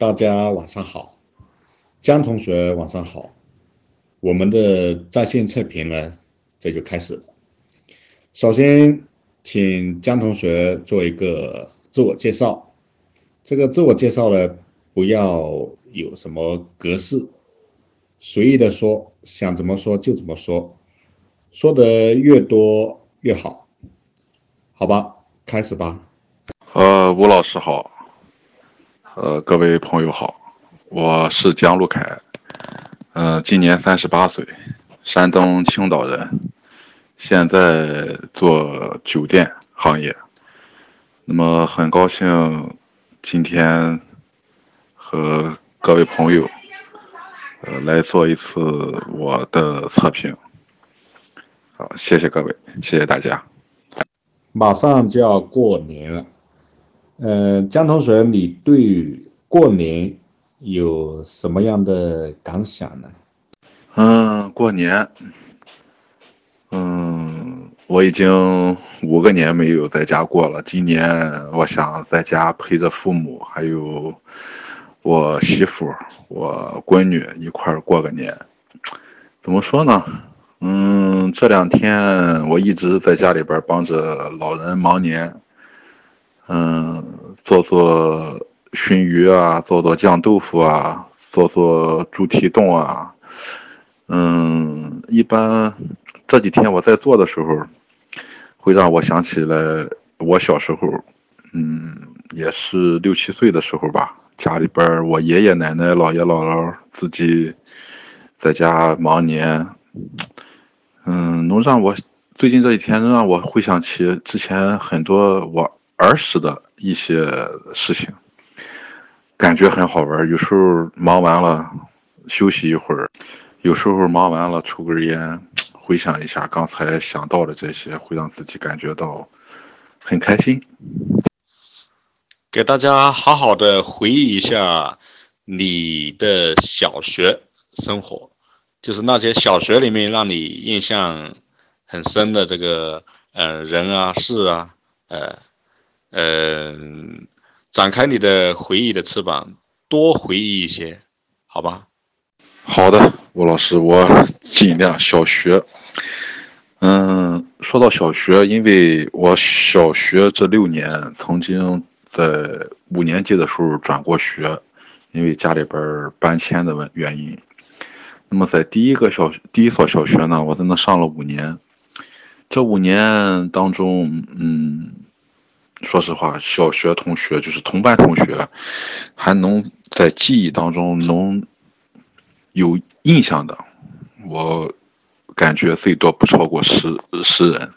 大家晚上好，江同学晚上好。我们的在线测评呢，这就开始。首先，请江同学做一个自我介绍。这个自我介绍呢，不要有什么格式，随意的说，想怎么说就怎么说，说的越多越好，好吧？开始吧。呃，吴老师好。呃，各位朋友好，我是江路凯，呃，今年三十八岁，山东青岛人，现在做酒店行业。那么很高兴今天和各位朋友，呃，来做一次我的测评。好，谢谢各位，谢谢大家。马上就要过年了。呃，江同学，你对过年有什么样的感想呢？嗯，过年，嗯，我已经五个年没有在家过了。今年我想在家陪着父母，还有我媳妇、我闺女一块儿过个年。怎么说呢？嗯，这两天我一直在家里边帮着老人忙年。嗯，做做熏鱼啊，做做酱豆腐啊，做做猪蹄冻啊。嗯，一般这几天我在做的时候，会让我想起来我小时候，嗯，也是六七岁的时候吧，家里边我爷爷奶奶、姥爷姥姥自己在家忙年。嗯，能让我最近这几天能让我回想起之前很多我。儿时的一些事情，感觉很好玩。有时候忙完了休息一会儿，有时候忙完了抽根烟，回想一下刚才想到的这些，会让自己感觉到很开心。给大家好好的回忆一下你的小学生活，就是那些小学里面让你印象很深的这个呃人啊事啊呃。嗯，展开你的回忆的翅膀，多回忆一些，好吧？好的，吴老师，我尽量。小学，嗯，说到小学，因为我小学这六年曾经在五年级的时候转过学，因为家里边搬迁的问原因。那么在第一个小第一所小学呢，我在那上了五年。这五年当中，嗯。说实话，小学同学就是同班同学，还能在记忆当中能有印象的，我感觉最多不超过十十人。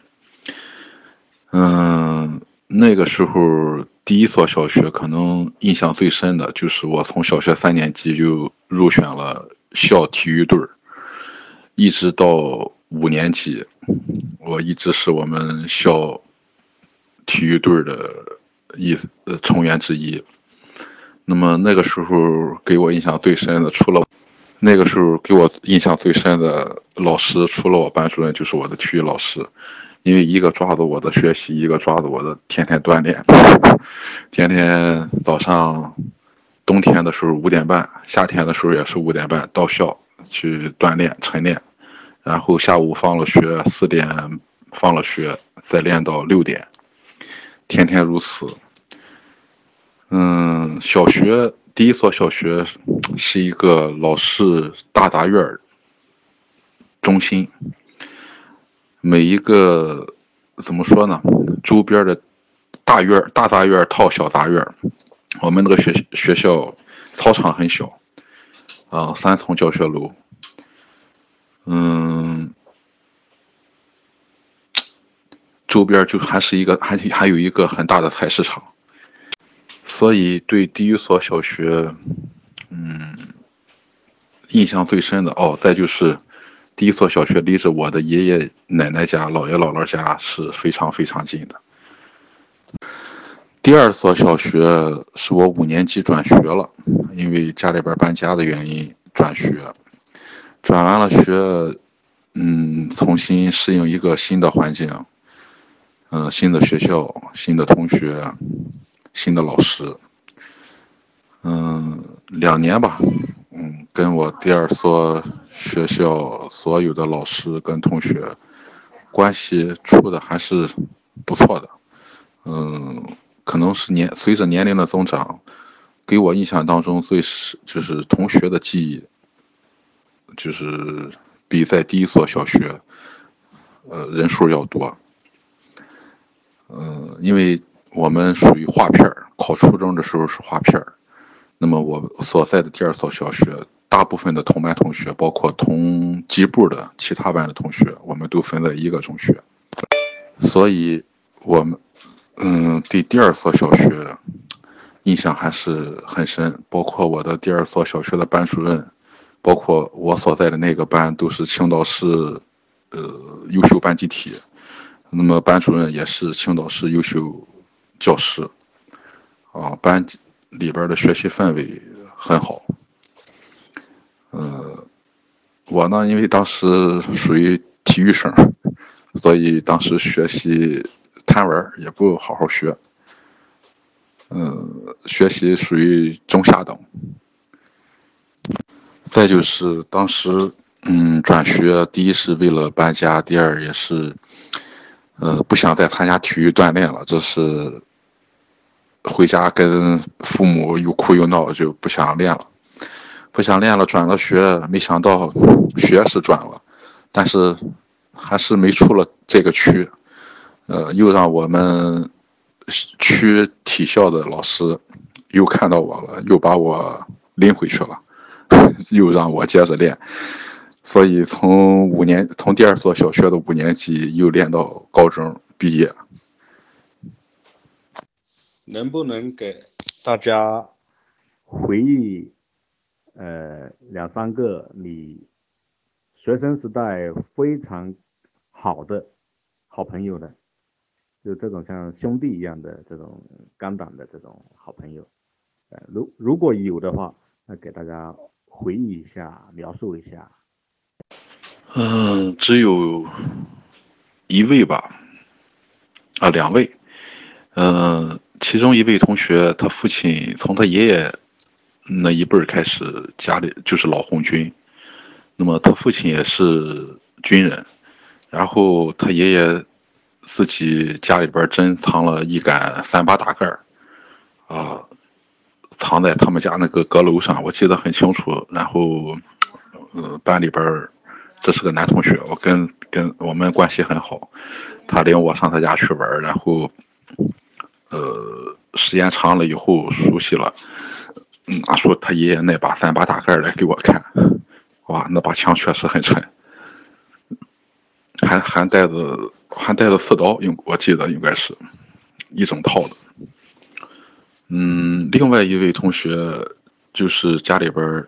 嗯，那个时候第一所小学可能印象最深的就是我从小学三年级就入选了校体育队一直到五年级，我一直是我们校。体育队的一呃成员之一，那么那个时候给我印象最深的，除了那个时候给我印象最深的老师，除了我班主任，就是我的体育老师，因为一个抓着我的学习，一个抓着我的天天锻炼，天天早上冬天的时候五点半，夏天的时候也是五点半到校去锻炼晨练，然后下午放了学四点放了学再练到六点。天天如此。嗯，小学第一所小学是一个老式大杂院中心，每一个怎么说呢？周边的大院大杂院套小杂院我们那个学学校操场很小，啊，三层教学楼。嗯。周边就还是一个，还还有一个很大的菜市场，所以对第一所小学，嗯，印象最深的哦，再就是第一所小学离着我的爷爷奶奶家、姥爷姥姥家是非常非常近的。第二所小学是我五年级转学了，因为家里边搬家的原因转学，转完了学，嗯，重新适应一个新的环境。嗯，新的学校，新的同学，新的老师，嗯，两年吧，嗯，跟我第二所学校所有的老师跟同学关系处的还是不错的，嗯，可能是年随着年龄的增长，给我印象当中最是就是同学的记忆，就是比在第一所小学，呃，人数要多，嗯，因为我们属于划片儿，考初中的时候是划片儿。那么我所在的第二所小学，大部分的同班同学，包括同级部的其他班的同学，我们都分在一个中学，所以我们嗯对第二所小学印象还是很深。包括我的第二所小学的班主任，包括我所在的那个班，都是青岛市呃优秀班集体。那么班主任也是青岛市优秀教师啊，班。里边的学习氛围很好，呃，我呢，因为当时属于体育生，所以当时学习贪玩也不好好学，嗯，学习属于中下等。再就是当时，嗯，转学，第一是为了搬家，第二也是，呃，不想再参加体育锻炼了，这是。回家跟父母又哭又闹，就不想练了，不想练了，转了学，没想到学是转了，但是还是没出了这个区，呃，又让我们区体校的老师又看到我了，又把我拎回去了，又让我接着练，所以从五年，从第二所小学的五年级又练到高中毕业。能不能给大家回忆呃两三个你学生时代非常好的好朋友的？就这种像兄弟一样的这种肝胆的这种好朋友，呃，如如果有的话，那给大家回忆一下，描述一下。嗯，只有一位吧，啊，两位，嗯。其中一位同学，他父亲从他爷爷那一辈儿开始，家里就是老红军。那么他父亲也是军人，然后他爷爷自己家里边珍藏了一杆三八大盖儿，啊，藏在他们家那个阁楼上，我记得很清楚。然后，嗯，班里边这是个男同学，我跟跟我们关系很好，他领我上他家去玩，然后。呃，时间长了以后熟悉了，拿出他爷爷那把三把大盖来给我看，哇，那把枪确实很沉，还还带着还带着刺刀，应我记得应该是一整套的。嗯，另外一位同学就是家里边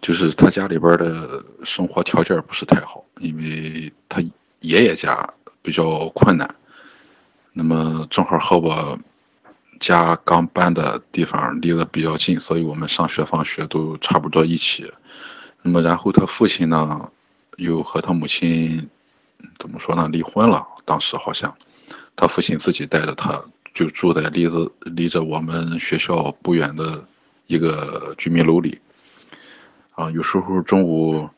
就是他家里边的生活条件不是太好，因为他爷爷家比较困难。那么正好和我家刚搬的地方离得比较近，所以我们上学放学都差不多一起。那么然后他父亲呢，又和他母亲怎么说呢？离婚了。当时好像他父亲自己带着他，就住在离着离着我们学校不远的一个居民楼里。啊，有时候中午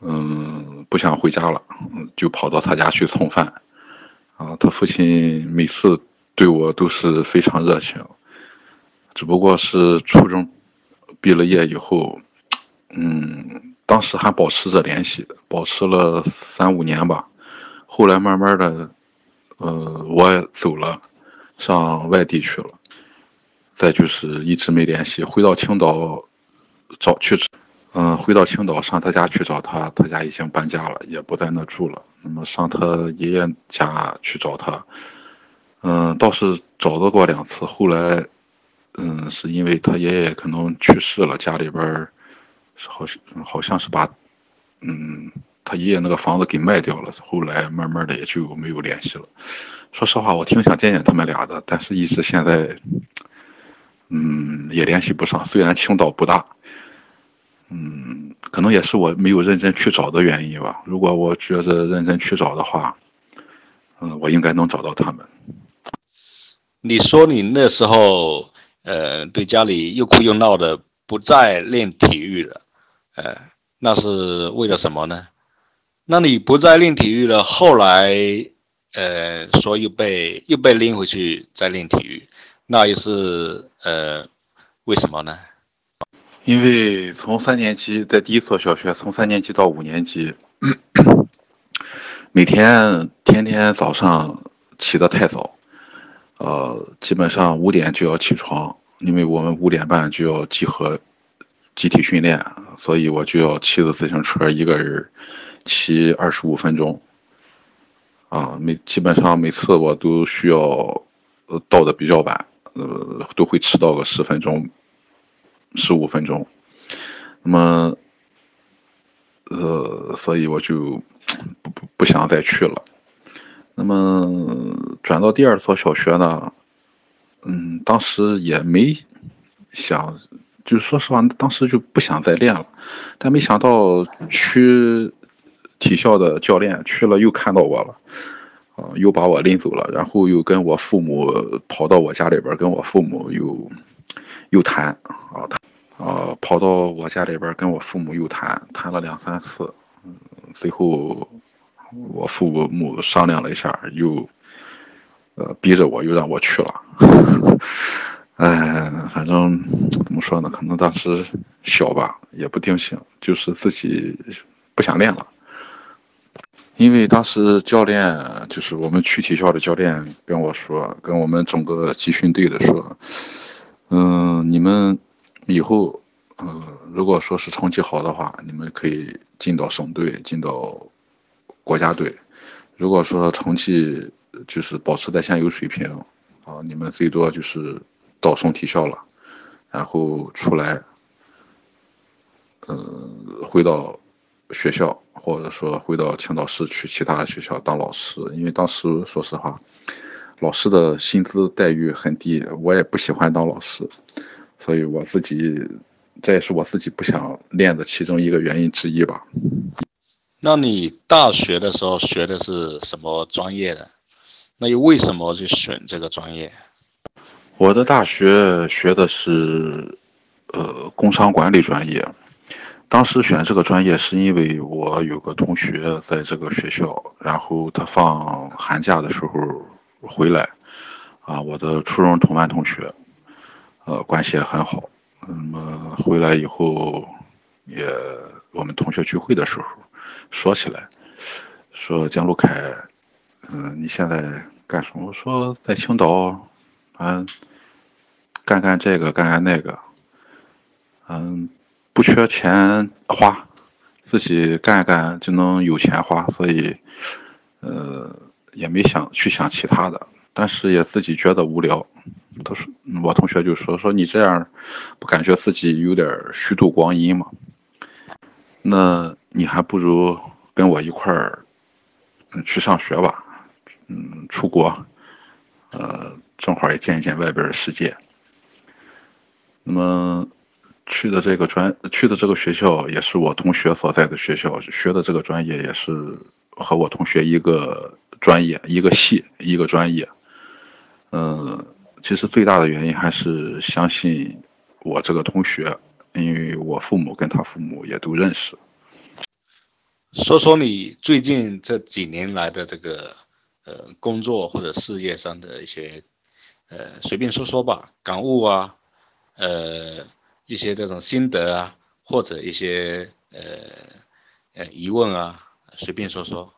嗯不想回家了，就跑到他家去蹭饭。啊，他父亲每次对我都是非常热情，只不过是初中毕了业以后，嗯，当时还保持着联系，保持了三五年吧。后来慢慢的，呃，我也走了，上外地去了，再就是一直没联系。回到青岛找去。嗯，回到青岛上他家去找他，他家已经搬家了，也不在那住了。那么上他爷爷家去找他，嗯，倒是找到过两次。后来，嗯，是因为他爷爷可能去世了，家里边儿好像好像是把，嗯，他爷爷那个房子给卖掉了。后来慢慢的也就没有联系了。说实话，我挺想见见他们俩的，但是一直现在，嗯，也联系不上。虽然青岛不大。嗯，可能也是我没有认真去找的原因吧。如果我觉得认真去找的话，嗯，我应该能找到他们。你说你那时候，呃，对家里又哭又闹的，不再练体育了，呃，那是为了什么呢？那你不再练体育了，后来，呃，说又被又被拎回去再练体育，那又是呃，为什么呢？因为从三年级在第一所小学，从三年级到五年级，每天天天早上起得太早，呃，基本上五点就要起床，因为我们五点半就要集合集体训练，所以我就要骑着自行车一个人。骑二十五分钟，啊，每基本上每次我都需要，呃，到的比较晚，呃，都会迟到个十分钟、十五分钟。那么，呃，所以我就不不不想再去了。那么转到第二所小学呢，嗯，当时也没想，就说实话，当时就不想再练了，但没想到去。体校的教练去了，又看到我了，啊，又把我拎走了，然后又跟我父母跑到我家里边，跟我父母又又谈，啊，啊，跑到我家里边跟我父母又谈，谈了两三次，嗯，最后我父母商量了一下，又呃逼着我又让我去了，哎，反正怎么说呢，可能当时小吧，也不定性，就是自己不想练了。因为当时教练就是我们去体校的教练跟我说，跟我们整个集训队的说，嗯，你们以后，嗯，如果说是成绩好的话，你们可以进到省队，进到国家队；如果说成绩就是保持在现有水平，啊，你们最多就是到省体校了，然后出来，嗯，回到。学校，或者说回到青岛市去其他的学校当老师，因为当时说实话，老师的薪资待遇很低，我也不喜欢当老师，所以我自己，这也是我自己不想练的其中一个原因之一吧。那你大学的时候学的是什么专业的？那又为什么去选这个专业？我的大学学的是，呃，工商管理专业。当时选这个专业是因为我有个同学在这个学校，然后他放寒假的时候回来，啊，我的初中同班同学，呃，关系也很好。那么回来以后，也我们同学聚会的时候说起来，说江路凯，嗯，你现在干什么？我说在青岛，嗯，干干这个，干干那个，嗯。不缺钱花，自己干干就能有钱花，所以，呃，也没想去想其他的，但是也自己觉得无聊。他说，我同学就说说你这样，不感觉自己有点虚度光阴吗？那你还不如跟我一块儿，去上学吧，嗯，出国，呃，正好也见一见外边的世界。那么。去的这个专去的这个学校也是我同学所在的学校，学的这个专业也是和我同学一个专业、一个系、一个专业。嗯，其实最大的原因还是相信我这个同学，因为我父母跟他父母也都认识。说说你最近这几年来的这个呃工作或者事业上的一些呃随便说说吧，感悟啊，呃。一些这种心得啊，或者一些呃呃疑问啊，随便说说。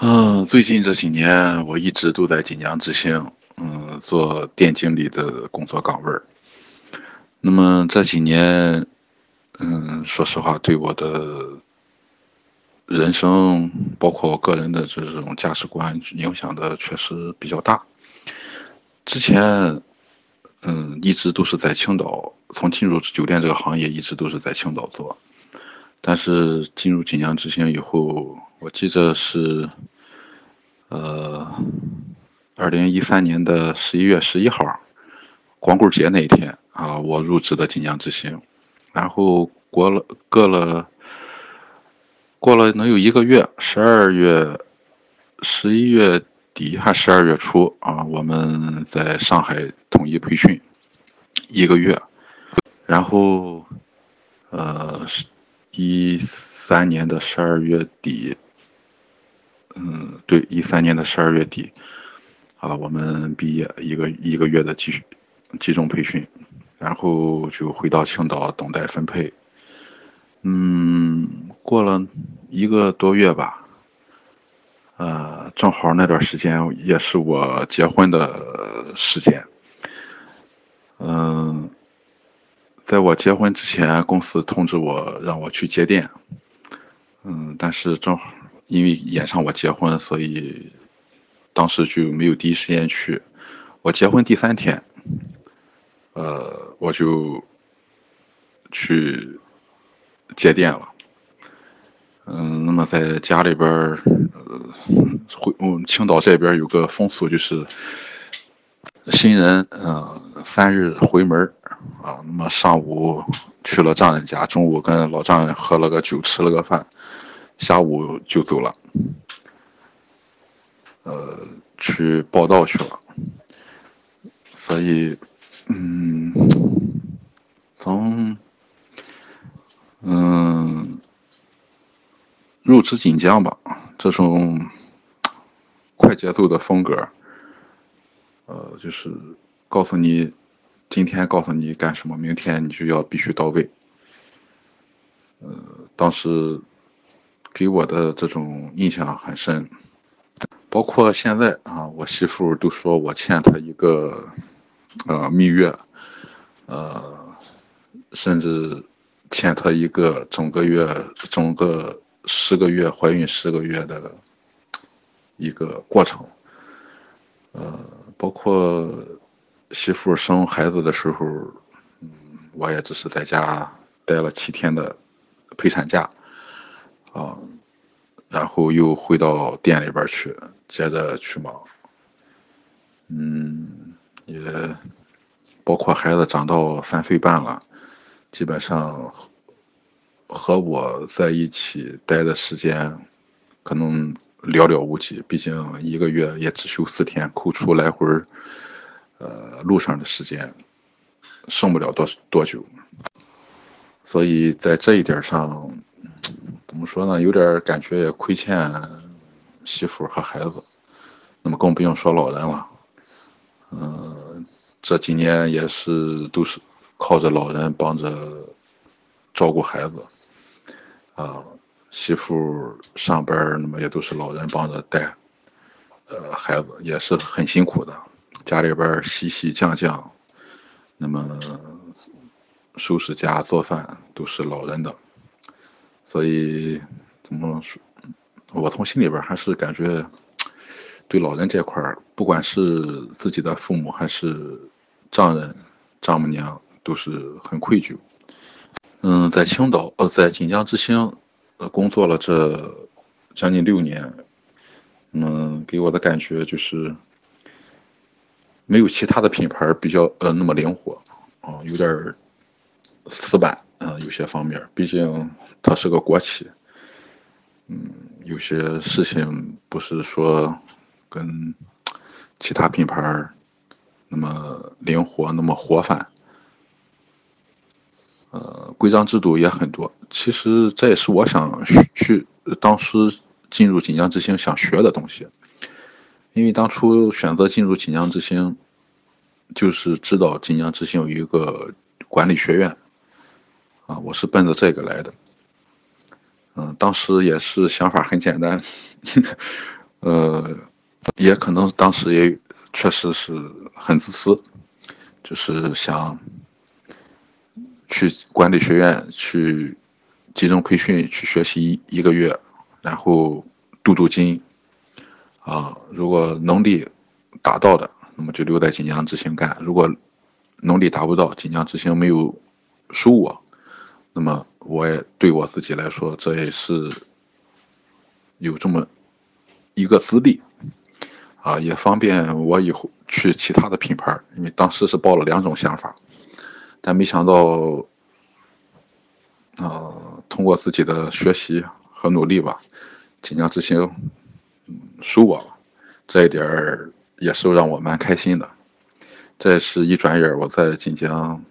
嗯，最近这几年我一直都在锦江之星，嗯，做店经理的工作岗位儿。那么这几年，嗯，说实话，对我的人生，包括我个人的这种价值观影响的确实比较大。之前。嗯，一直都是在青岛。从进入酒店这个行业，一直都是在青岛做。但是进入锦江之星以后，我记得是，呃，二零一三年的十一月十一号，光棍节那一天啊，我入职的锦江之星。然后过了，过了，过了能有一个月，十二月，十一月。底还十二月初啊，我们在上海统一培训一个月，然后，呃，一三年的十二月底，嗯，对，一三年的十二月底，啊，我们毕业一个一个月的集集中培训，然后就回到青岛等待分配。嗯，过了一个多月吧，呃，正好那段时间也是我结婚的时间，嗯。在我结婚之前，公司通知我让我去接店，嗯，但是正好因为赶上我结婚，所以当时就没有第一时间去。我结婚第三天，呃，我就去接店了。嗯，那么在家里边儿，回嗯，青岛这边有个风俗就是。新人，嗯，三日回门啊，那么上午去了丈人家，中午跟老丈人喝了个酒，吃了个饭，下午就走了，呃，去报道去了。所以，嗯，从，嗯，入职锦江吧，这种快节奏的风格。呃，就是告诉你，今天告诉你干什么，明天你就要必须到位。呃，当时给我的这种印象很深，包括现在啊，我媳妇都说我欠她一个呃蜜月，呃，甚至欠她一个整个月、整个十个月怀孕十个月的一个过程，呃。包括媳妇生孩子的时候，嗯，我也只是在家待了七天的陪产假，啊，然后又回到店里边去，接着去忙，嗯，也包括孩子长到三岁半了，基本上和我在一起待的时间，可能。寥寥无几，毕竟一个月也只休四天，扣除来回，呃，路上的时间，剩不了多多久。所以在这一点上，怎么说呢？有点感觉也亏欠媳妇和孩子，那么更不用说老人了。嗯，这几年也是都是靠着老人帮着照顾孩子，啊。媳妇上班那么也都是老人帮着带，呃，孩子也是很辛苦的，家里边洗洗酱酱，那么收拾家做饭都是老人的，所以怎么说，我从心里边还是感觉对老人这块儿不管是自己的父母还是丈人、丈母娘，都是很愧疚。嗯，在青岛，呃，在锦江之星呃。工作了这将近六年，嗯，给我的感觉就是没有其他的品牌比较呃那么灵活，啊，有点死板啊，有些方面，毕竟它是个国企，嗯，有些事情不是说跟其他品牌那么灵活，那么活泛。呃，规章制度也很多。其实这也是我想去当时进入锦江之星想学的东西。因为当初选择进入锦江之星，就是知道锦江之星有一个管理学院，啊，我是奔着这个来的。嗯，当时也是想法很简单，呃，也可能当时也确实是很自私，就是想。去管理学院去集中培训去学习一个月，然后镀镀金，啊，如果能力达到的，那么就留在锦江之星干；如果能力达不到，锦江之星没有收我，那么我也对我自己来说，这也是有这么一个资历，啊，也方便我以后去其他的品牌，因为当时是抱了两种想法。但没想到，啊，通过自己的学习和努力吧，锦江之星，嗯，收我了，这一点儿也是让我蛮开心的。这是一转眼我在锦江，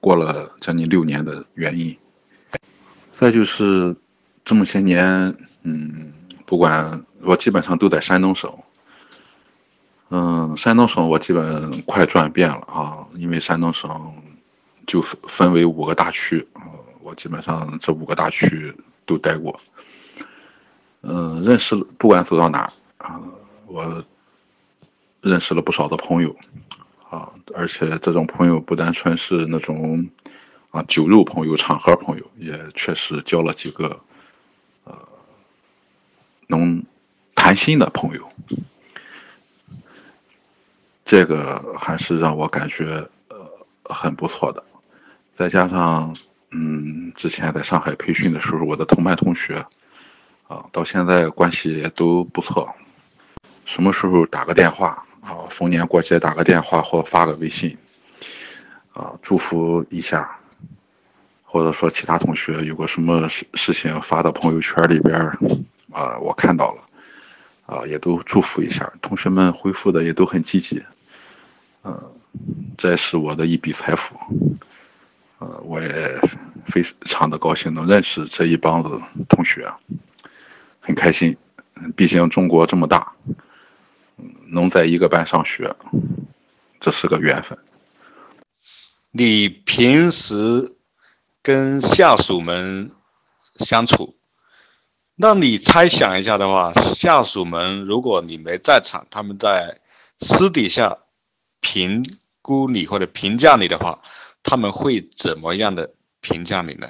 过了将近六年的原因。再就是这么些年，嗯，不管我基本上都在山东省，嗯，山东省我基本快转遍了啊，因为山东省就分为五个大区，我基本上这五个大区都待过，嗯，认识不管走到哪啊，我认识了不少的朋友。啊，而且这种朋友不单纯是那种啊酒肉朋友、场合朋友，也确实交了几个呃能谈心的朋友，这个还是让我感觉呃很不错的。再加上嗯，之前在上海培训的时候，我的同班同学啊，到现在关系也都不错，什么时候打个电话。啊，逢年过节打个电话或发个微信，啊，祝福一下，或者说其他同学有个什么事事情发到朋友圈里边啊，我看到了，啊，也都祝福一下。同学们回复的也都很积极，嗯，这是我的一笔财富，呃，我也非常的高兴能认识这一帮子同学，很开心，毕竟中国这么大。能在一个班上学，这是个缘分。你平时跟下属们相处，那你猜想一下的话，下属们如果你没在场，他们在私底下评估你或者评价你的话，他们会怎么样的评价你呢？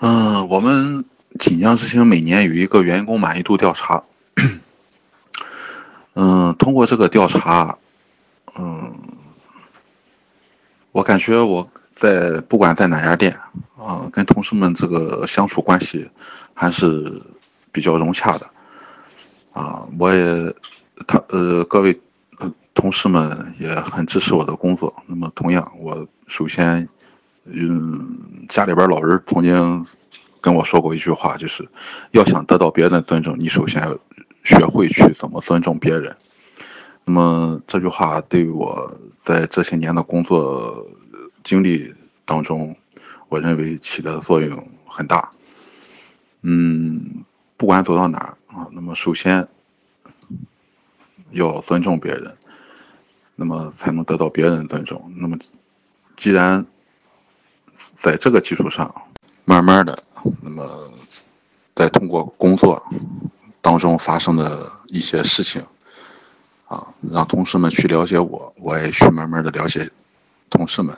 嗯，我们锦江之星每年有一个员工满意度调查。嗯，通过这个调查，嗯，我感觉我在不管在哪家店，啊，跟同事们这个相处关系还是比较融洽的，啊，我也他呃各位同事们也很支持我的工作。那么同样，我首先，嗯，家里边老人曾经跟我说过一句话，就是要想得到别人的尊重，你首先要。学会去怎么尊重别人，那么这句话对我在这些年的工作经历当中，我认为起的作用很大。嗯，不管走到哪啊，那么首先要尊重别人，那么才能得到别人的尊重。那么既然在这个基础上，慢慢的，那么再通过工作。当中发生的一些事情，啊，让同事们去了解我，我也去慢慢的了解同事们，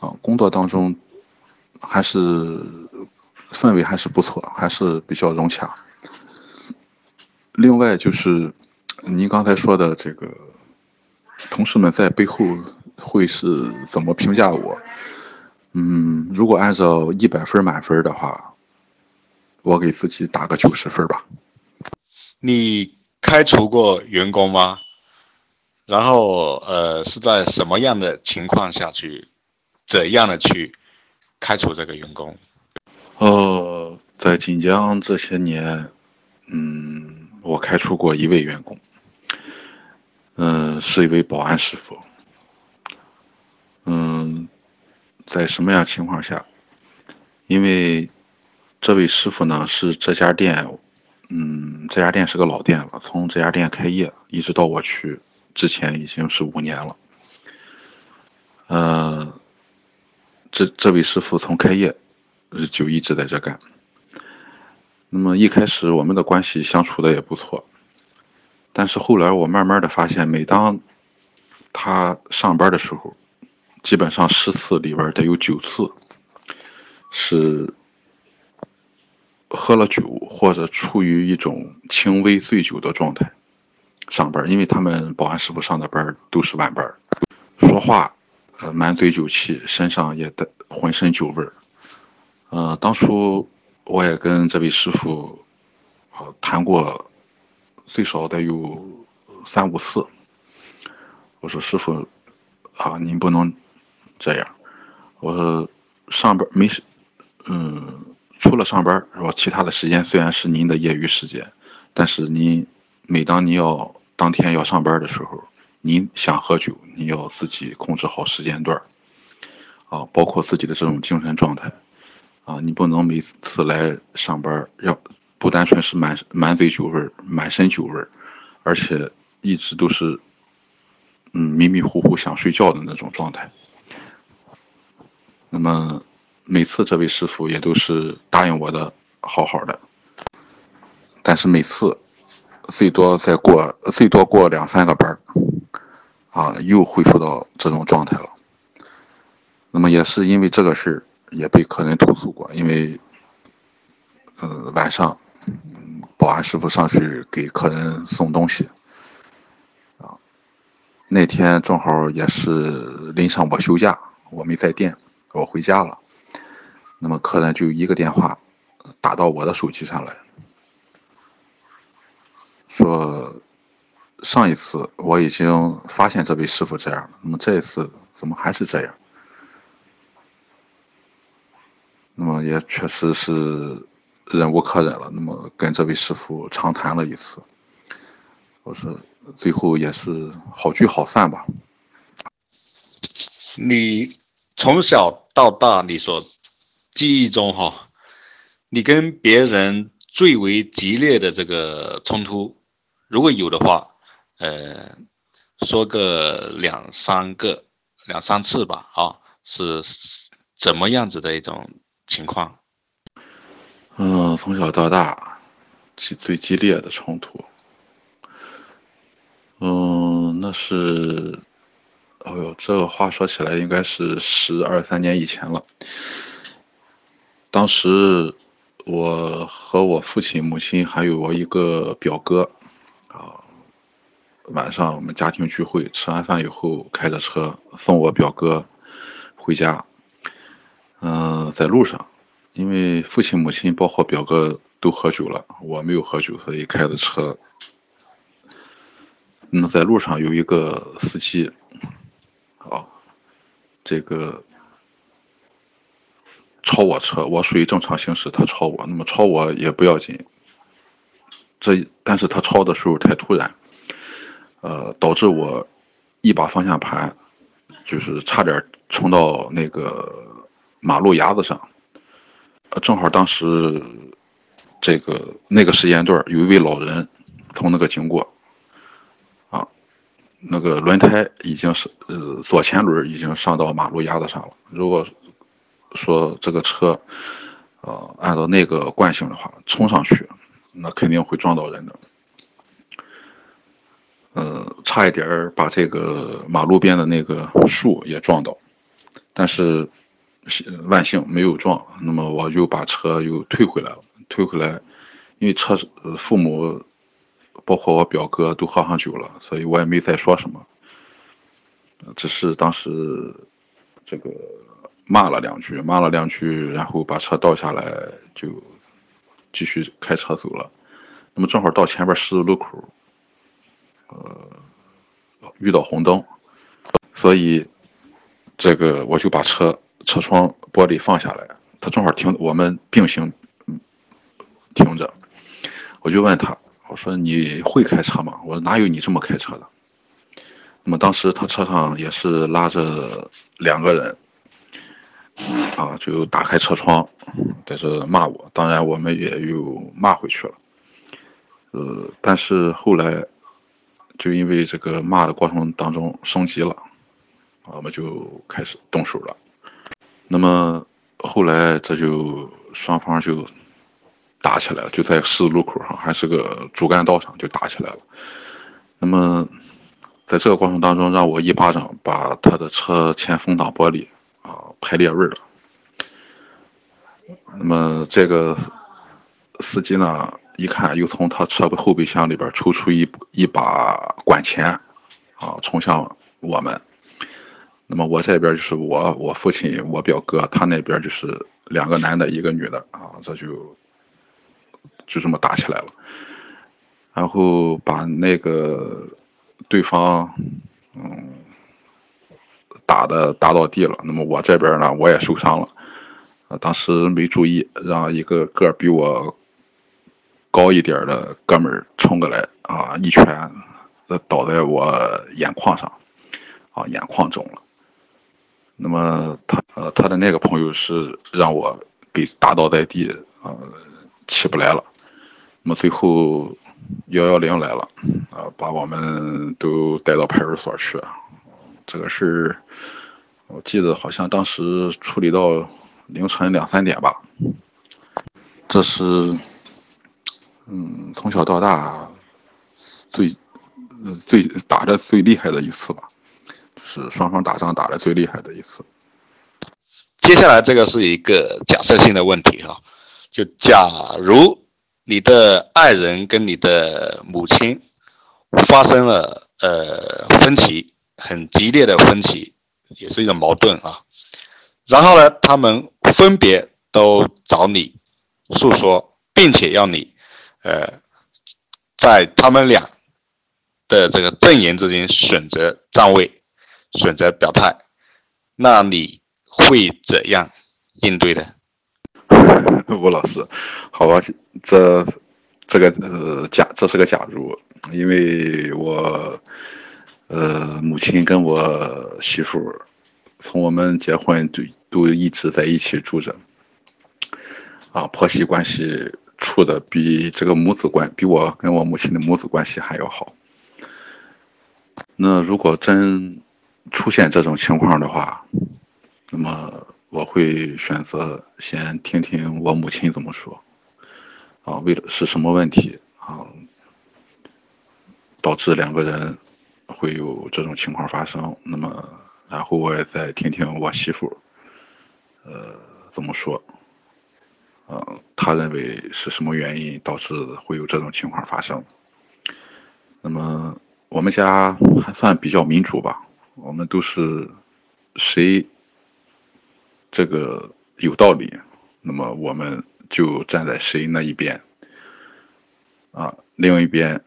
啊，工作当中还是氛围还是不错，还是比较融洽。另外就是您刚才说的这个，同事们在背后会是怎么评价我？嗯，如果按照一百分满分的话，我给自己打个九十分吧。你开除过员工吗？然后呃是在什么样的情况下去怎样的去开除这个员工？呃，在锦江这些年，嗯，我开除过一位员工，嗯，是一位保安师傅。嗯，在什么样情况下？因为这位师傅呢是这家店。嗯，这家店是个老店了，从这家店开业一直到我去之前已经是五年了。呃，这这位师傅从开业就一直在这干。那么一开始我们的关系相处的也不错，但是后来我慢慢的发现，每当他上班的时候，基本上十次里边得有九次是。喝了酒或者处于一种轻微醉酒的状态上班，因为他们保安师傅上的班都是晚班，说话呃满嘴酒气，身上也带浑身酒味儿。呃，当初我也跟这位师傅呃谈过，最少得有三五次。我说师傅啊，您不能这样。我说上班没事，嗯。除了上班是吧？其他的时间虽然是您的业余时间，但是您每当您要当天要上班的时候，您想喝酒，您要自己控制好时间段啊，包括自己的这种精神状态啊，你不能每次来上班要不单纯是满满嘴酒味儿、满身酒味儿，而且一直都是嗯迷迷糊糊想睡觉的那种状态。那么每次这位师傅也都是答应我的好好的，但是每次最多再过最多过两三个班，啊，又恢复到这种状态了。那么也是因为这个事儿，也被客人投诉过，因为，呃，晚上，保安师傅上去给客人送东西，啊，那天正好也是临上我休假，我没在店，我回家了，那么客人就一个电话打到我的手机上来，说上一次我已经发现这位师傅这样了，那么这一次怎么还是这样？那么也确实是忍无可忍了，那么跟这位师傅长谈了一次，我说最后也是好聚好散吧。你从小到大，你所记忆中哈，你跟别人最为激烈的这个冲突，如果有的话，呃，说个两三个、两三次吧，啊，是怎么样子的一种？情况，嗯，从小到大，最最激烈的冲突，嗯，那是，哎呦，这个话说起来应该是十二三年以前了。当时我和我父亲、母亲还有我一个表哥，啊，晚上我们家庭聚会，吃完饭以后开着车送我表哥回家。嗯，在路上，因为父亲、母亲包括表哥都喝酒了，我没有喝酒，所以开着车。那在路上有一个司机，啊，这个超我车，我属于正常行驶，他超我，那么超我也不要紧，这但是他超的时候太突然，呃，导致我一把方向盘，就是差点冲到那个。马路牙子上，正好当时这个那个时间段有一位老人从那个经过，啊，那个轮胎已经是呃左前轮已经上到马路牙子上了。如果说这个车呃按照那个惯性的话冲上去，那肯定会撞到人的。呃，差一点把这个马路边的那个树也撞倒，但是。万幸没有撞，那么我就把车又退回来了。退回来，因为车父母，包括我表哥都喝上酒了，所以我也没再说什么，只是当时这个骂了两句，骂了两句，然后把车倒下来，就继续开车走了。那么正好到前边十字路口，呃，遇到红灯，所以这个我就把车。车窗玻璃放下来，他正好停，我们并行停着。我就问他，我说你会开车吗？我说哪有你这么开车的？那么当时他车上也是拉着两个人，啊，就打开车窗在这骂我。当然我们也又骂回去了。呃，但是后来就因为这个骂的过程当中升级了，我们就开始动手了。那么后来这就双方就打起来了，就在十字路口上，还是个主干道上就打起来了。那么在这个过程当中，让我一巴掌把他的车前风挡玻璃啊排列位了。那么这个司机呢，一看又从他车后备箱里边抽出一一把管钳啊，冲向我们。那么我这边就是我我父亲我表哥，他那边就是两个男的一个女的啊，这就就这么打起来了，然后把那个对方嗯打的打到地了。那么我这边呢我也受伤了，啊当时没注意，让一个个比我高一点的哥们冲过来啊一拳倒在我眼眶上，啊眼眶肿了。那么他呃他的那个朋友是让我给打倒在地，呃起不来了。那么最后幺幺零来了，啊把我们都带到派出所去。这个事儿我记得好像当时处理到凌晨两三点吧。这是嗯从小到大最最打的最厉害的一次吧。是双方打仗打的最厉害的一次。接下来这个是一个假设性的问题哈，就假如你的爱人跟你的母亲发生了呃分歧，很激烈的分歧，也是一种矛盾啊。然后呢，他们分别都找你诉说，并且要你呃在他们俩的这个阵营之间选择站位。选择表态，那你会怎样应对的？吴老师，好吧，这这个呃假，这是个假如，因为我呃母亲跟我媳妇从我们结婚就都一直在一起住着，啊，婆媳关系处的比这个母子关比我跟我母亲的母子关系还要好。那如果真出现这种情况的话，那么我会选择先听听我母亲怎么说，啊，为了是什么问题？啊，导致两个人会有这种情况发生？那么，然后我也再听听我媳妇，呃，怎么说？呃，他认为是什么原因导致会有这种情况发生？那么我们家还算比较民主吧。我们都是谁这个有道理，那么我们就站在谁那一边啊。另外一边，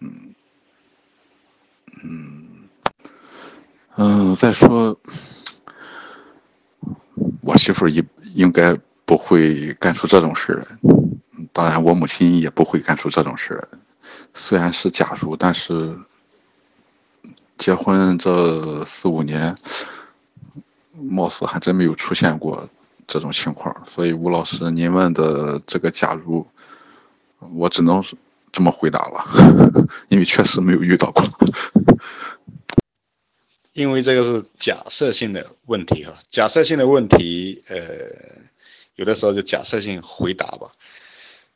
嗯嗯嗯，再说，我媳妇儿应应该不会干出这种事来。当然，我母亲也不会干出这种事来。虽然是假如，但是。结婚这四五年，貌似还真没有出现过这种情况，所以吴老师，您问的这个假如，我只能这么回答了，因为确实没有遇到过。因为这个是假设性的问题哈，假设性的问题，呃，有的时候就假设性回答吧。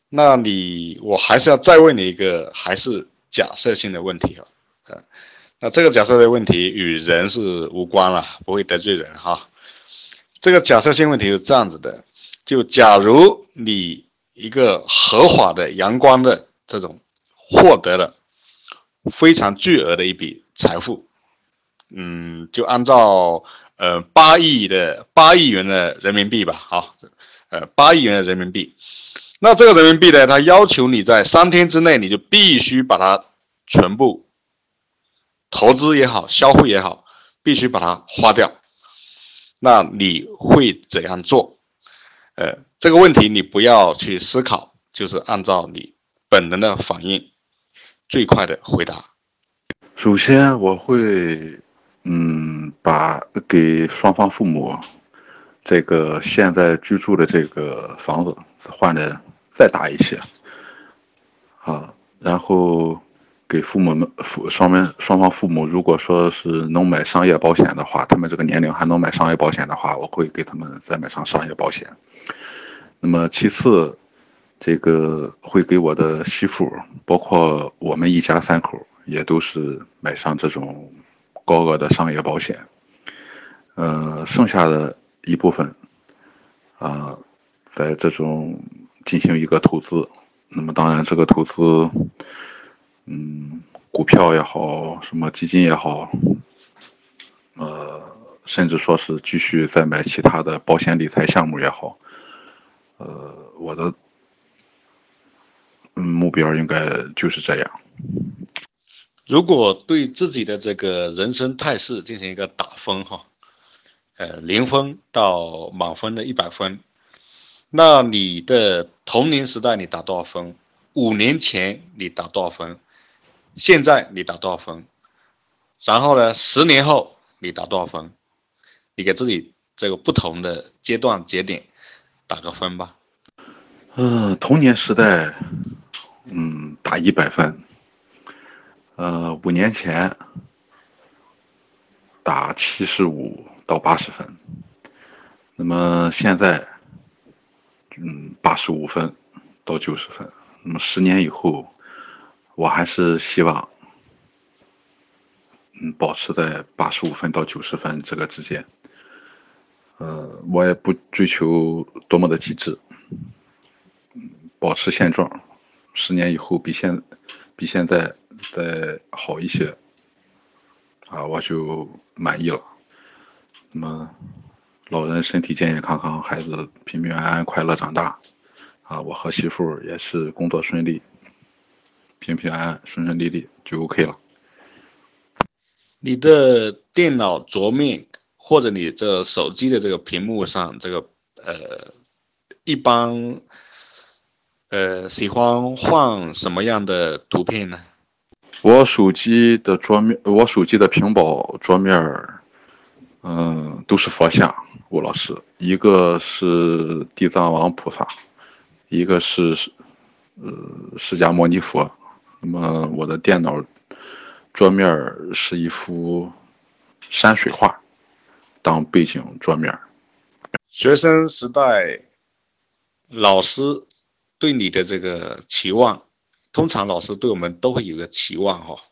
那你，我还是要再问你一个，还是假设性的问题哈，呃。那这个假设的问题与人是无关了，不会得罪人哈。这个假设性问题是这样子的：就假如你一个合法的、阳光的这种获得了非常巨额的一笔财富，嗯，就按照呃八亿的八亿元的人民币吧，好，呃八亿元的人民币。那这个人民币呢，他要求你在三天之内，你就必须把它全部。投资也好，消费也好，必须把它花掉。那你会怎样做？呃，这个问题你不要去思考，就是按照你本能的反应，最快的回答。首先，我会嗯，把给双方父母这个现在居住的这个房子换的再大一些啊，然后。给父母们父双面双方父母，如果说是能买商业保险的话，他们这个年龄还能买商业保险的话，我会给他们再买上商业保险。那么其次，这个会给我的媳妇，包括我们一家三口，也都是买上这种高额的商业保险。呃，剩下的一部分，啊，在这种进行一个投资。那么当然，这个投资。嗯，股票也好，什么基金也好，呃，甚至说是继续再买其他的保险理财项目也好，呃，我的嗯目标应该就是这样。如果对自己的这个人生态势进行一个打分哈，呃，零分到满分的一百分，那你的童年时代你打多少分？五年前你打多少分？现在你打多少分？然后呢？十年后你打多少分？你给自己这个不同的阶段节点打个分吧。呃，童年时代，嗯，打一百分。呃，五年前打七十五到八十分。那么现在，嗯，八十五分到九十分。那么十年以后，我还是希望，嗯，保持在八十五分到九十分这个之间。呃，我也不追求多么的极致。保持现状，十年以后比现比现在再好一些，啊，我就满意了。那么，老人身体健健康康，孩子平平安安、快乐长大，啊，我和媳妇也是工作顺利，平平安安、顺顺利利就 OK 了。你的电脑桌面或者你这手机的这个屏幕上，这个呃，一般。呃，喜欢换什么样的图片呢？我手机的桌面，我手机的屏保桌面嗯，都是佛像，吴老师，一个是地藏王菩萨，一个是呃释迦牟尼佛。那么我的电脑桌面是一幅山水画当背景桌面。学生时代，老师。对你的这个期望，通常老师对我们都会有个期望哈，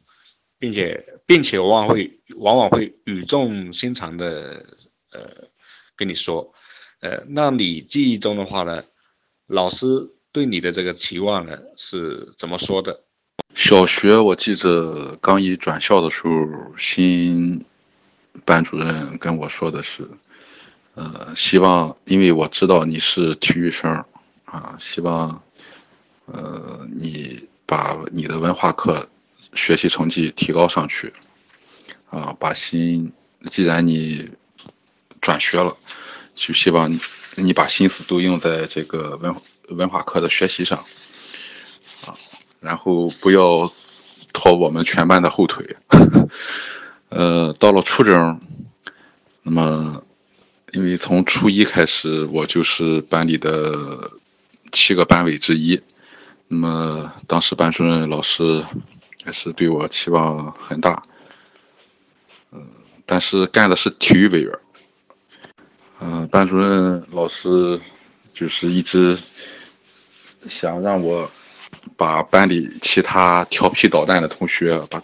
并且并且往往会往往会语重心长的呃跟你说，呃，那你记忆中的话呢，老师对你的这个期望呢是怎么说的？小学我记着刚一转校的时候，新班主任跟我说的是，呃，希望因为我知道你是体育生。啊，希望，呃，你把你的文化课学习成绩提高上去，啊，把心，既然你转学了，就希望你把心思都用在这个文文化课的学习上，啊，然后不要拖我们全班的后腿。呃，到了初中，那么，因为从初一开始，我就是班里的。七个班委之一，那么当时班主任老师也是对我期望很大，嗯，但是干的是体育委员，嗯，班主任老师就是一直想让我把班里其他调皮捣蛋的同学把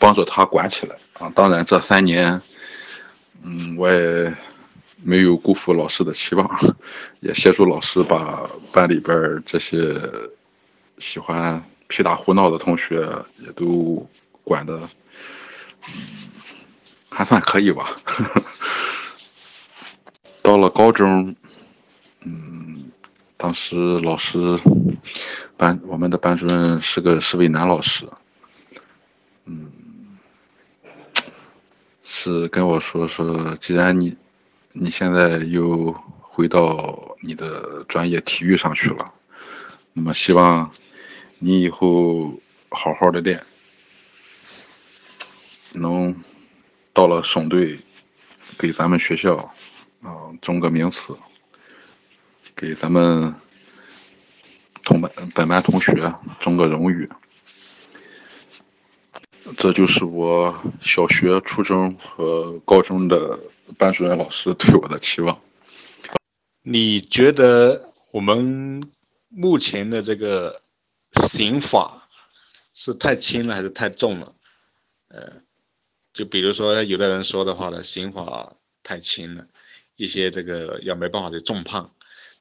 帮助他管起来。啊，当然这三年，嗯，我也。没有辜负老师的期望，也协助老师把班里边这些喜欢皮打胡闹的同学也都管的，嗯，还算可以吧。到了高中，嗯，当时老师班我们的班主任是个是位男老师，嗯，是跟我说说，既然你。你现在又回到你的专业体育上去了，那么希望你以后好好的练，能到了省队给咱们学校啊争个名次，给咱们同班本班同学争个荣誉。这就是我小学、初中和高中的班主任老师对我的期望。你觉得我们目前的这个刑法是太轻了还是太重了？呃，就比如说有的人说的话呢，刑法太轻了，一些这个要没办法去重判。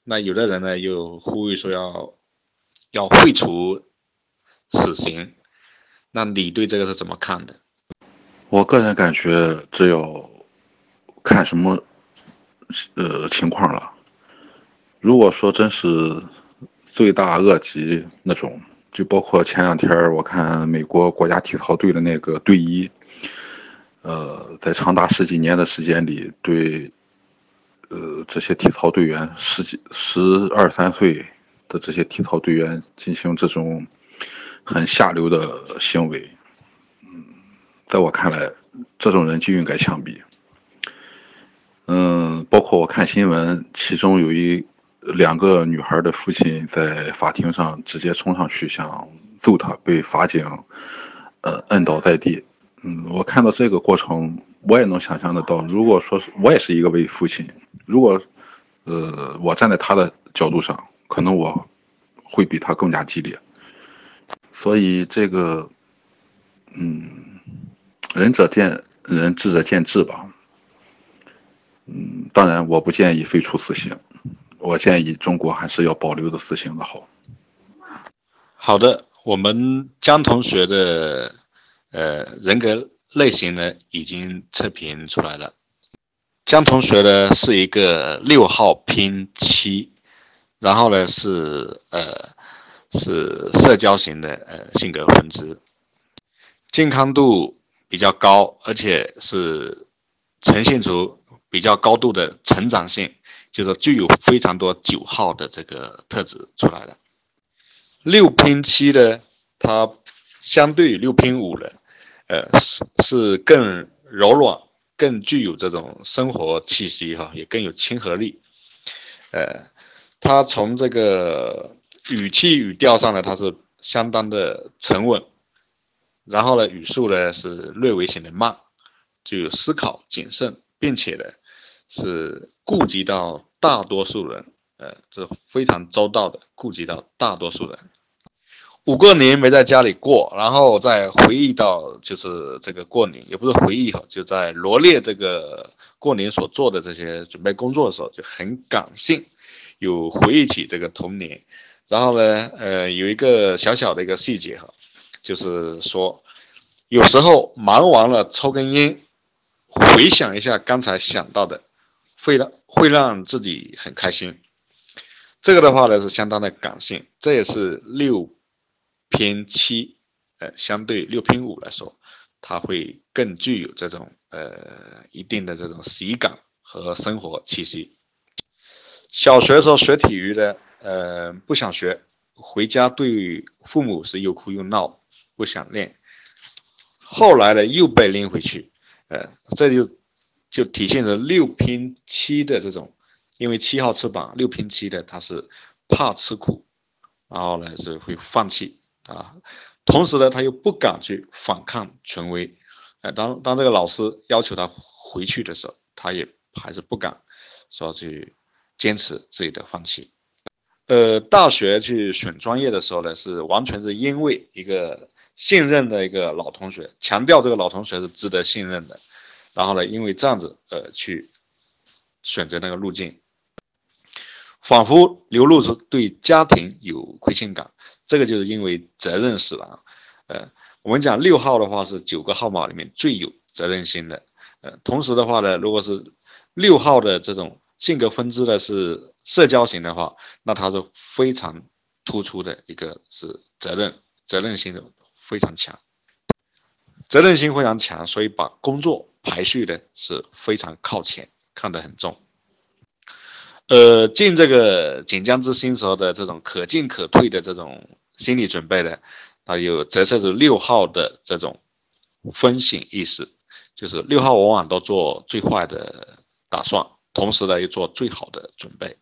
那有的人呢又呼吁说要要废除死刑。那你对这个是怎么看的？我个人感觉，这要看什么呃情况了。如果说真是罪大恶极那种，就包括前两天我看美国国家体操队的那个队医，呃，在长达十几年的时间里，对呃这些体操队员十几十二三岁的这些体操队员进行这种。很下流的行为，嗯，在我看来，这种人就应该枪毙。嗯，包括我看新闻，其中有一两个女孩的父亲在法庭上直接冲上去想揍她，被法警呃摁倒在地。嗯，我看到这个过程，我也能想象得到，如果说是我也是一个位父亲，如果呃我站在他的角度上，可能我会比他更加激烈。所以这个，嗯，仁者见仁，智者见智吧。嗯，当然，我不建议废除死刑，我建议中国还是要保留的死刑的好。好的，我们江同学的呃人格类型呢已经测评出来了。江同学呢是一个六号拼七，然后呢是呃是社交型的呃性格分支，健康度比较高，而且是呈现出。比较高度的成长性，就是具有非常多九号的这个特质出来的。六拼七呢，它相对于六拼五呢，呃，是是更柔软，更具有这种生活气息哈，也更有亲和力。呃，它从这个语气语调上呢，它是相当的沉稳，然后呢，语速呢是略微显得慢，就有思考谨慎，并且呢。是顾及到大多数人，呃，这非常周到的顾及到大多数人。五个年没在家里过，然后再回忆到就是这个过年，也不是回忆哈，就在罗列这个过年所做的这些准备工作的时候，就很感性，有回忆起这个童年。然后呢，呃，有一个小小的一个细节哈，就是说，有时候忙完了抽根烟，回想一下刚才想到的。会让会让自己很开心，这个的话呢是相当的感性，这也是六偏七，呃，相对六偏五来说，它会更具有这种呃一定的这种喜感和生活气息。小学时候学体育的，呃，不想学，回家对父母是又哭又闹，不想练，后来呢又被拎回去，呃，这就。就体现着六拼七的这种，因为七号翅膀六拼七的他是怕吃苦，然后呢是会放弃啊，同时呢他又不敢去反抗权威，哎，当当这个老师要求他回去的时候，他也还是不敢说去坚持自己的放弃。呃，大学去选专业的时候呢，是完全是因为一个信任的一个老同学，强调这个老同学是值得信任的。然后呢，因为这样子，呃，去选择那个路径，仿佛流露是对家庭有亏欠感，这个就是因为责任使然。呃，我们讲六号的话是九个号码里面最有责任心的，呃，同时的话呢，如果是六号的这种性格分支的是社交型的话，那他是非常突出的一个是责任责任心非常强，责任心非常强，所以把工作。排序的是非常靠前，看得很重。呃，进这个锦江之星时候的这种可进可退的这种心理准备的，它有折射着六号的这种风险意识，就是六号往往都做最坏的打算，同时呢又做最好的准备，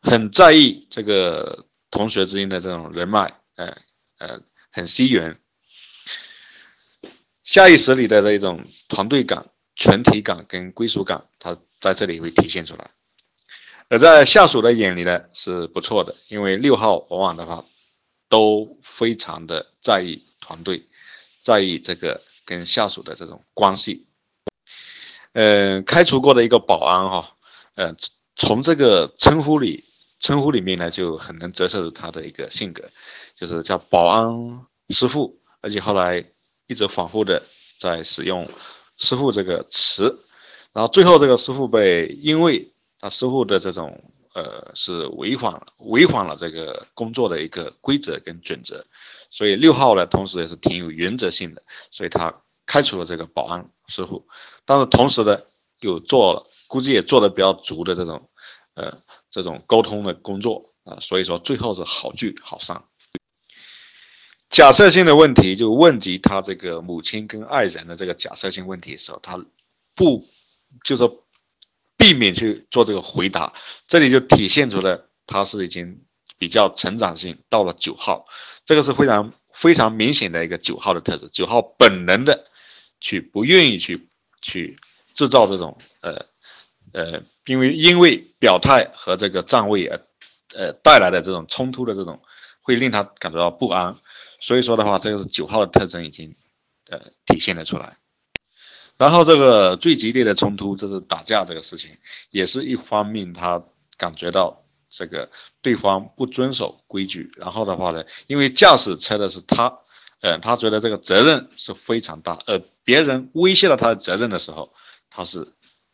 很在意这个同学之间的这种人脉，呃呃，很惜缘。下意识里的这种团队感、全体感跟归属感，它在这里会体现出来。而在下属的眼里呢，是不错的，因为六号往往的话都非常的在意团队，在意这个跟下属的这种关系。嗯，开除过的一个保安哈，呃，从这个称呼里称呼里面呢，就很能折射出他的一个性格，就是叫保安师傅，而且后来。一直反复的在使用“师傅”这个词，然后最后这个师傅被因为他师傅的这种呃是违反了违反了这个工作的一个规则跟准则，所以六号呢同时也是挺有原则性的，所以他开除了这个保安师傅，但是同时呢又做了估计也做的比较足的这种呃这种沟通的工作啊，所以说最后是好聚好散。假设性的问题就问及他这个母亲跟爱人的这个假设性问题的时候，他不就是说避免去做这个回答，这里就体现出了他是已经比较成长性到了九号，这个是非常非常明显的一个九号的特质，九号本能的去不愿意去去制造这种呃呃，因为因为表态和这个站位而呃带来的这种冲突的这种会令他感觉到不安，所以说的话，这个是九号的特征已经呃体现了出来。然后这个最激烈的冲突就是打架这个事情，也是一方面他感觉到这个对方不遵守规矩，然后的话呢，因为驾驶车的是他，呃，他觉得这个责任是非常大，而别人威胁了他的责任的时候，他是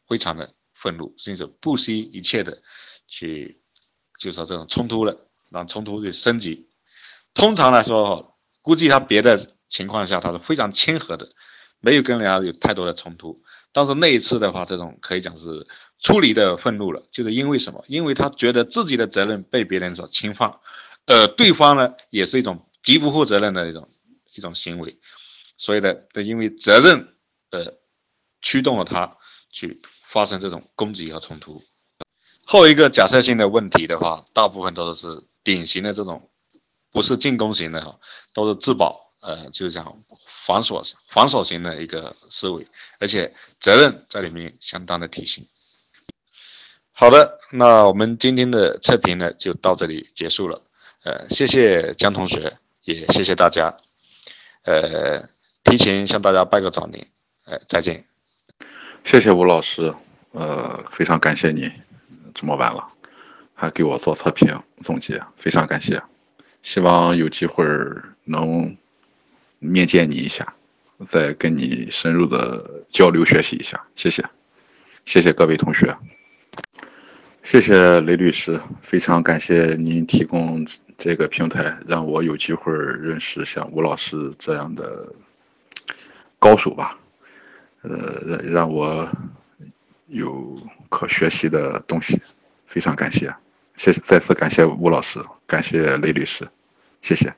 非常的愤怒，甚至不惜一切的去，就说这种冲突了，让冲突去升级。通常来说，估计他别的情况下他是非常谦和的。没有跟人家有太多的冲突，但是那一次的话，这种可以讲是出离的愤怒了，就是因为什么？因为他觉得自己的责任被别人所侵犯，呃，对方呢也是一种极不负责任的一种一种行为，所以呢，因为责任呃驱动了他去发生这种攻击和冲突。后一个假设性的问题的话，大部分都是典型的这种不是进攻型的哈，都是自保，呃，就是讲。防守防守型的一个思维，而且责任在里面相当的体现。好的，那我们今天的测评呢就到这里结束了。呃，谢谢江同学，也谢谢大家。呃，提前向大家拜个早年。哎，再见。谢谢吴老师，呃，非常感谢你这么晚了还给我做测评总结，非常感谢。希望有机会能。面见你一下，再跟你深入的交流学习一下，谢谢，谢谢各位同学，谢谢雷律师，非常感谢您提供这个平台，让我有机会认识像吴老师这样的高手吧，呃，让让我有可学习的东西，非常感谢，谢谢，再次感谢吴老师，感谢雷律师，谢谢。